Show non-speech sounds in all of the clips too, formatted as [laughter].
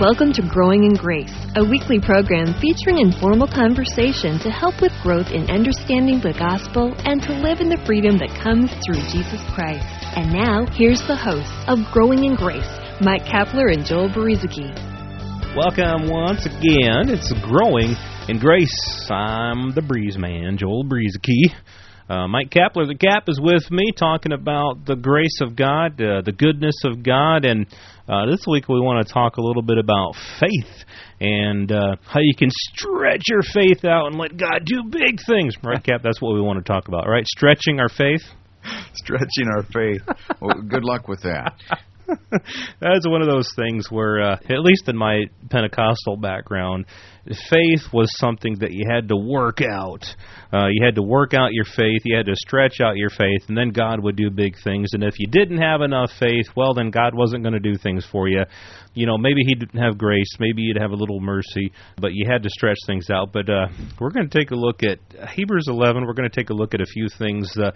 Welcome to Growing in Grace, a weekly program featuring informal conversation to help with growth in understanding the gospel and to live in the freedom that comes through Jesus Christ. And now, here's the hosts of Growing in Grace, Mike Kapler and Joel Brueseke. Welcome once again. It's Growing in Grace. I'm the Breeze Man, Joel Brueseke. Uh, Mike Kapler, the Cap, is with me talking about the grace of God, uh, the goodness of God, and uh, this week we want to talk a little bit about faith and uh, how you can stretch your faith out and let God do big things. Right, [laughs] Cap? That's what we want to talk about, right? Stretching our faith. [laughs] Stretching our faith. Well, good luck with that. [laughs] That's one of those things where, uh, at least in my Pentecostal background, faith was something that you had to work out. Uh, you had to work out your faith. You had to stretch out your faith, and then God would do big things. And if you didn't have enough faith, well, then God wasn't going to do things for you. You know, maybe He didn't have grace. Maybe He'd have a little mercy, but you had to stretch things out. But uh, we're going to take a look at Hebrews 11. We're going to take a look at a few things uh,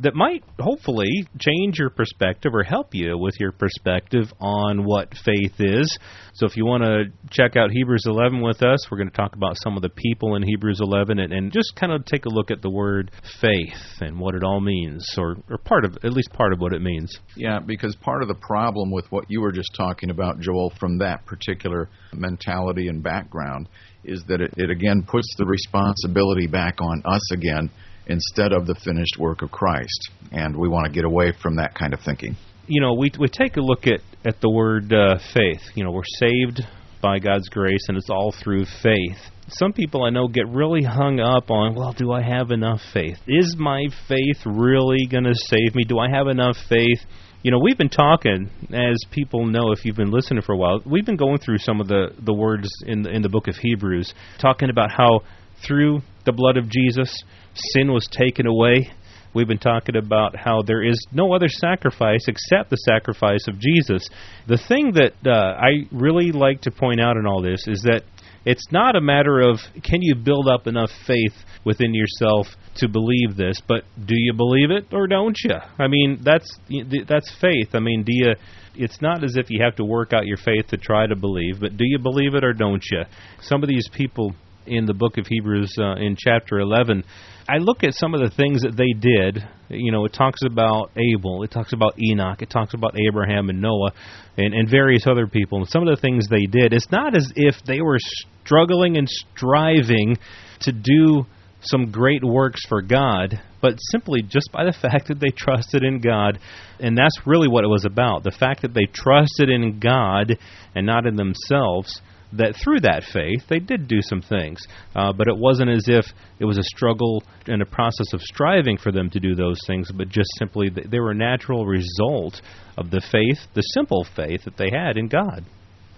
that might hopefully change your perspective or help you with your perspective on what faith is. So if you want to check out Hebrews 11 with us, we're going to talk about some of the people in Hebrews 11 and, and just kind of take a look at the word faith and what it all means, or, or part of at least part of what it means. Yeah, because part of the problem with what you were just talking about, Joel, from that particular mentality and background, is that it, it again puts the responsibility back on us again instead of the finished work of Christ. And we want to get away from that kind of thinking. You know, we we take a look at at the word uh, faith. You know, we're saved by God's grace, and it's all through faith. Some people I know get really hung up on, well, do I have enough faith? Is my faith really going to save me? Do I have enough faith? You know, we've been talking, as people know if you've been listening for a while, we've been going through some of the, the words in the, in the book of Hebrews, talking about how through the blood of Jesus, sin was taken away. We've been talking about how there is no other sacrifice except the sacrifice of Jesus. The thing that uh, I really like to point out in all this is that it's not a matter of can you build up enough faith within yourself to believe this, but do you believe it or don't you? I mean, that's that's faith. I mean, do you it's not as if you have to work out your faith to try to believe, but do you believe it or don't you? Some of these people in the book of Hebrews uh, in chapter 11, I look at some of the things that they did. You know, it talks about Abel, it talks about Enoch, it talks about Abraham and Noah, and, and various other people. And some of the things they did, it's not as if they were struggling and striving to do some great works for God, but simply just by the [laughs] fact that they trusted in God. And that's really what it was about. The fact that they trusted in God and not in themselves that through that faith they did do some things, uh, but it wasn't as if it was a struggle and a process of striving for them to do those things, but just simply they were a natural result of the faith, the simple faith that they had in God.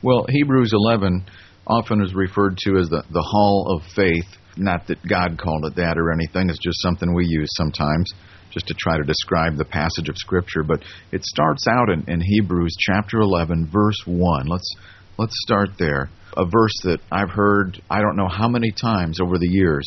Well, Hebrews 11 often is referred to as the, the hall of faith. Not that God called it that or anything, it's just something we use sometimes just to try to describe the passage of Scripture. But it starts out in, in Hebrews chapter 11, verse 1. Let's, let's start there a verse that I've heard I don't know how many times over the years.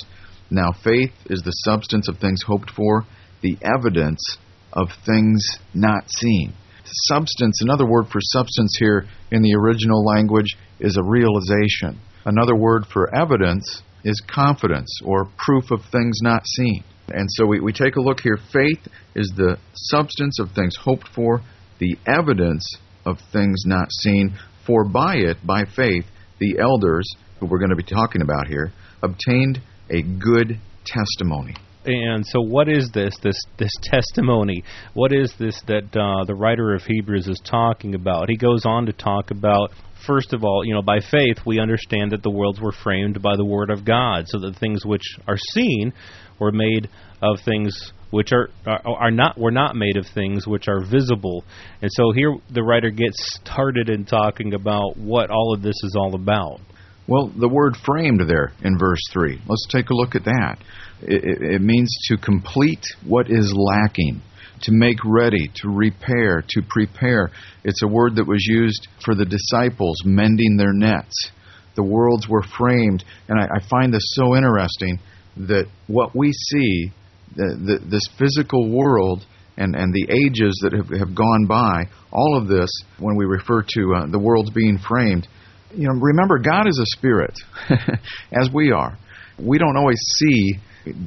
Now, faith is the substance of things hoped for, the evidence of things not seen. Substance, another word for substance here in the original language, is a realization. Another word for evidence is confidence or proof of things not seen. And so we, we take a look here. Faith is the substance of things hoped for, the evidence of things not seen. For by it, by faith, the elders, who we're going to be talking about here, obtained a good testimony. And so, what is this this this testimony? What is this that uh, the writer of Hebrews is talking about? He goes on to talk about first of all, you know, by faith we understand that the worlds were framed by the word of God, so that things which are seen were made of things which are, are not were not made of things which are visible. And so here the writer gets started in talking about what all of this is all about. Well, the word framed there in verse 3. Let's take a look at that. It, it, means to complete what is lacking, to make ready, to repair, to prepare. It's a word that was used for the disciples mending their nets. The worlds were framed, and I, I find this so interesting that what we see the, the, this physical world and, and the ages that have, have gone by, all of this, when we refer to uh, the world being framed, you know, remember, God is a spirit, [laughs] as we are. We don't always see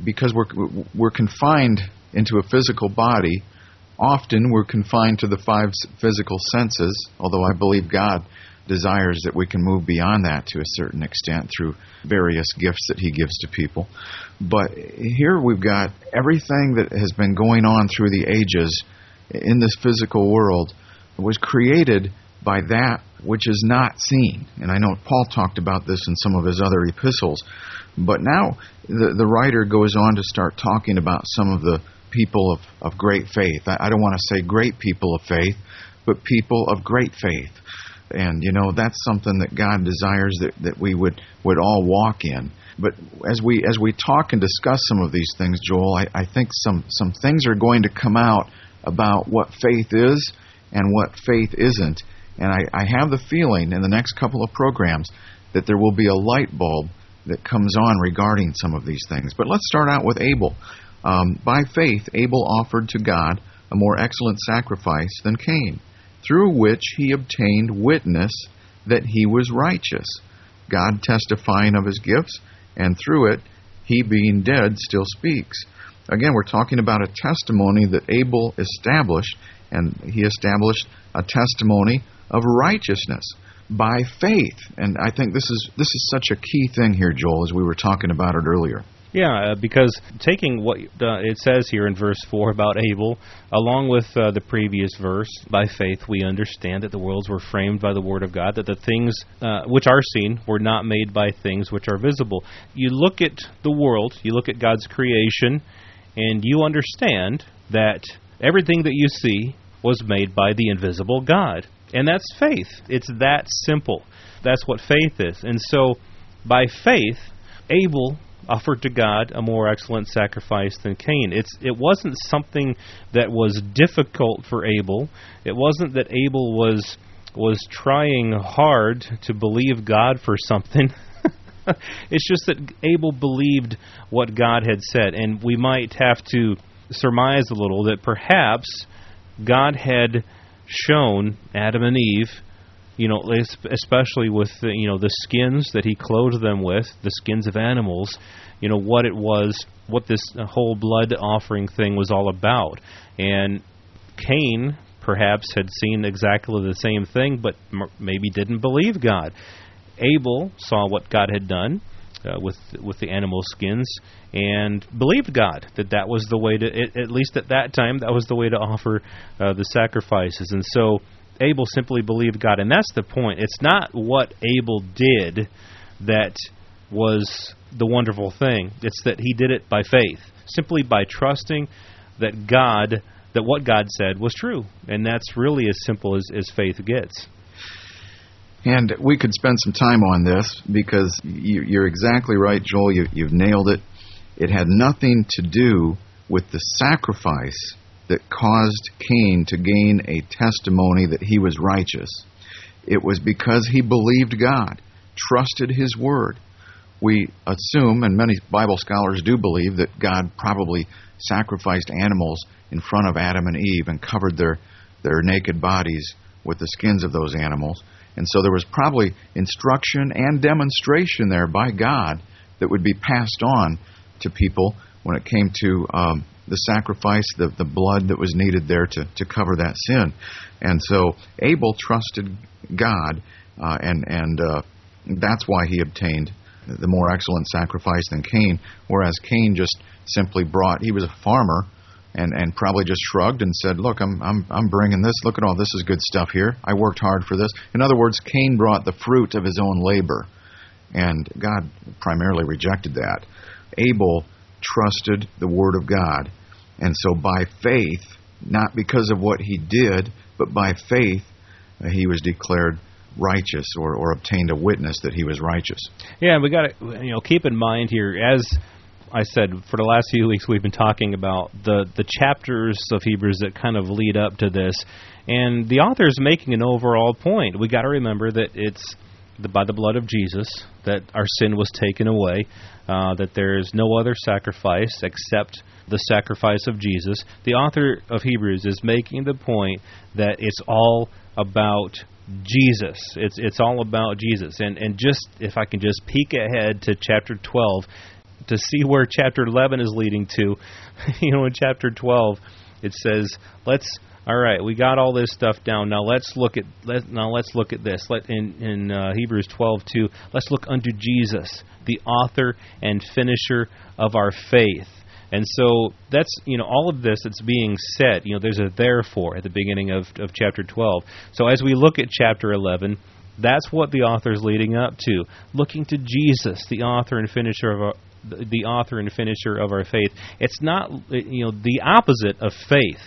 because we're we're confined into a physical body. Often we're confined to the five physical senses. Although I believe God desires that we can move beyond that to a certain extent through various gifts that He gives to people. But here we've got everything that has been going on through the ages in this physical world was created by that which is not seen. And I know Paul talked about this in some of his other epistles. But now the, the writer goes on to start talking about some of the people of, of great faith. I, I don't want to say great people of faith, but people of great faith. And you know that's something that God desires that, that we would, would all walk in. But as we as we talk and discuss some of these things, Joel, I, I think some some things are going to come out about what faith is and what faith isn't. And I, I have the feeling in the next couple of programs that there will be a light bulb that comes on regarding some of these things. But let's start out with Abel. Um, by faith, Abel offered to God a more excellent sacrifice than Cain, through which he obtained witness that he was righteous, God testifying of his gifts, and through it, he being dead still speaks. Again, we're talking about a testimony that Abel established, and he established a testimony of righteousness by faith. And I think this is this is such a key thing here, Joel, as we were talking about it earlier. Yeah, uh, because taking what uh, it says here in verse 4 about Abel, along with uh, the previous verse, by faith we understand that the worlds were framed by the Word of God, that the things uh, which are seen were not made by things which are visible. You look at the world, you look at God's creation, and you understand that everything that you see was made by the invisible God. And that's faith. It's that simple. That's what faith is. And so, by faith, Abel offered to God a more excellent sacrifice than Cain. It's it wasn't something that was difficult for Abel. It wasn't that Abel was was trying hard to believe God for something. [laughs] it's just that Abel believed what God had said, and we might have to surmise a little that perhaps God had shown Adam and Eve, you know, especially with the, you know the skins that He clothed them with, the skins of animals, you know what it was, what this uh, whole blood offering thing was all about, and Cain perhaps had seen exactly the same thing, but maybe didn't believe God. Abel saw what God had done uh, with with the animal skins and believed God that that was the way to it, at least at that time that was the way to offer uh, the sacrifices. And so Abel simply believed God. And that's the point. It's not what Abel did that was the wonderful thing. It's that he did it by faith simply by trusting that God that what God said was true. And that's really as simple as, as faith gets and we could spend some time on this because you, are exactly right, Joel. You, you've nailed it. It had nothing to do with the sacrifice that caused Cain to gain a testimony that he was righteous. It was because he believed God, trusted his word. We assume, and many Bible scholars do believe, that God probably sacrificed animals in front of Adam and Eve and covered their, their naked bodies with the skins of those animals. And so there was probably instruction and demonstration there by God that would be passed on to people when it came to um, the sacrifice, the, the blood that was needed there to, to cover that sin. And so Abel trusted God, uh, and, and uh, that's why he obtained the more excellent sacrifice than Cain, whereas Cain just simply brought, he was a farmer and and probably just shrugged and said, "Look, I'm I'm I'm bringing this. Look at all this is good stuff here. I worked hard for this." In other words, Cain brought the fruit of his own labor, and God primarily rejected that. Abel trusted the word of God, and so by faith, not because of what he did, but by faith, uh, he was declared righteous or, or obtained a witness that he was righteous. Yeah, we got to you know keep in mind here as I said for the last few weeks we've been talking about the the chapters of Hebrews that kind of lead up to this, and the author is making an overall point. We got to remember that it's the, by the blood of Jesus that our sin was taken away, uh, that there is no other sacrifice except the sacrifice of Jesus. The author of Hebrews is making the point that it's all about Jesus. It's it's all about Jesus. And and just if I can just peek ahead to chapter 12 to see where chapter 11 is leading to. [laughs] you know, in chapter 12 it says, "Let's all right, we got all this stuff down. Now let's look at let now let's look at this. Let in in uh, Hebrews 12:2, let's look unto Jesus, the author and finisher of our faith. And so that's you know all of this that's being said. You know, there's a therefore at the beginning of of chapter 12. So as we look at chapter 11, that's what the author's leading up to, looking to Jesus, the author and finisher of our, the author and finisher of our faith. It's not you know the opposite of faith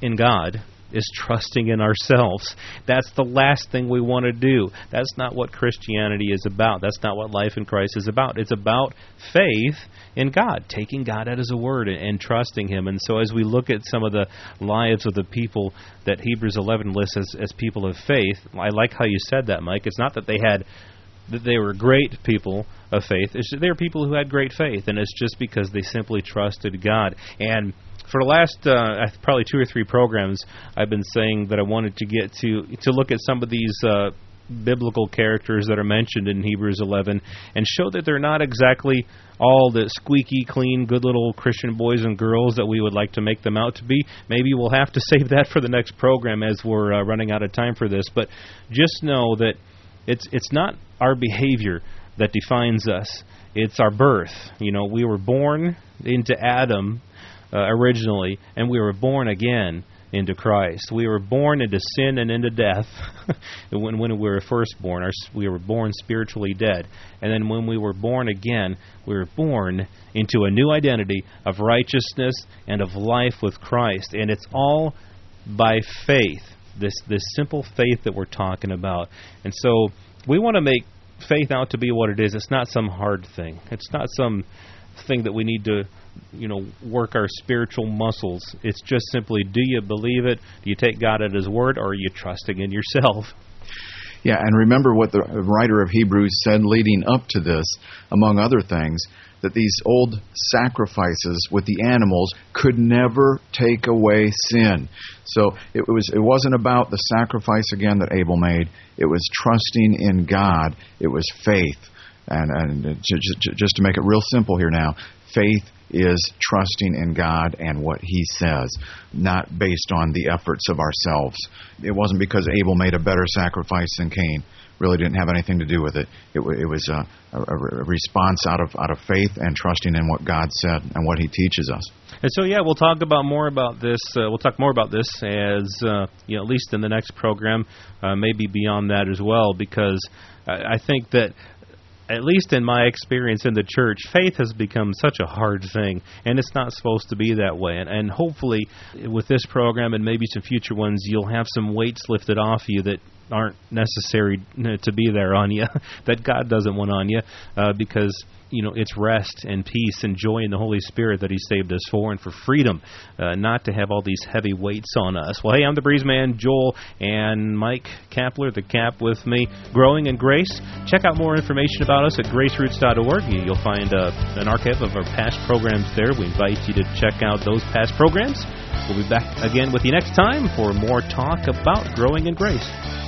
in God is trusting in ourselves. That's the last thing we want to do. That's not what Christianity is about. That's not what life in Christ is about. It's about faith in God, taking God at His word and, and trusting Him. And so, as we look at some of the lives of the people that Hebrews 11 lists as, as people of faith, I like how you said that, Mike. It's not that they had that they were great people of faith. They were people who had great faith, and it's just because they simply trusted God. And for the last uh, probably two or three programs, I've been saying that I wanted to get to to look at some of these. Uh, biblical characters that are mentioned in Hebrews 11 and show that they're not exactly all the squeaky clean good little Christian boys and girls that we would like to make them out to be. Maybe we'll have to [laughs] save that for the next program as we're uh, running out of time for this, but just know that it's it's not our behavior that defines us. It's our birth. You know, we were born into Adam uh, originally, and we were born again into Christ. We were born into sin and into death [laughs] when, when we were first born. Our, we were born spiritually dead. And then when we were born again, we were born into a new identity of righteousness and of life with Christ. And it's all by faith, this, this simple faith that we're talking about. And so we want to make faith out to be what it is. It's not some hard thing, it's not some thing that we need to you know work our spiritual muscles. It's just simply do you believe it? Do you take God at his word or are you trusting in yourself? [laughs] Yeah, and remember what the writer of Hebrews said leading up to this, among other things, that these old sacrifices with the animals could never take away sin. So it was it wasn't about the sacrifice again that Abel made. It was trusting in God. It was faith. And, and uh, just to make it real simple here now, faith is trusting in God and what He says, not based on the efforts of ourselves. It wasn't because Abel made a better sacrifice than Cain. Really didn't have anything to do with it. It, it was a, a, response out of out of faith and trusting in what God said and what He teaches us. And so, yeah, we'll talk about more about this. Uh, we'll talk more about this as uh, you know, at least in the next program, uh, maybe beyond that as well, because I, I think that at least in my experience in the church, faith has become such a hard thing, and it's not supposed to be that way. And, and hopefully, with this program and maybe some future ones, you'll have some weights lifted off you that aren't necessary to be there on you, [laughs] that God doesn't want on you, uh, because you know it's rest and peace and joy in the Holy Spirit that He saved us for, and for freedom, uh, not to have all these heavy weights on us. Well, hey, I'm the Breeze Man, Joel, and Mike Kapler, the Cap, with me, growing in grace. Check out more information about us at graceroots.org. You'll find uh, an archive of our past programs there. We invite you to check out those past programs. We'll be back again with you next time for more talk about growing in grace.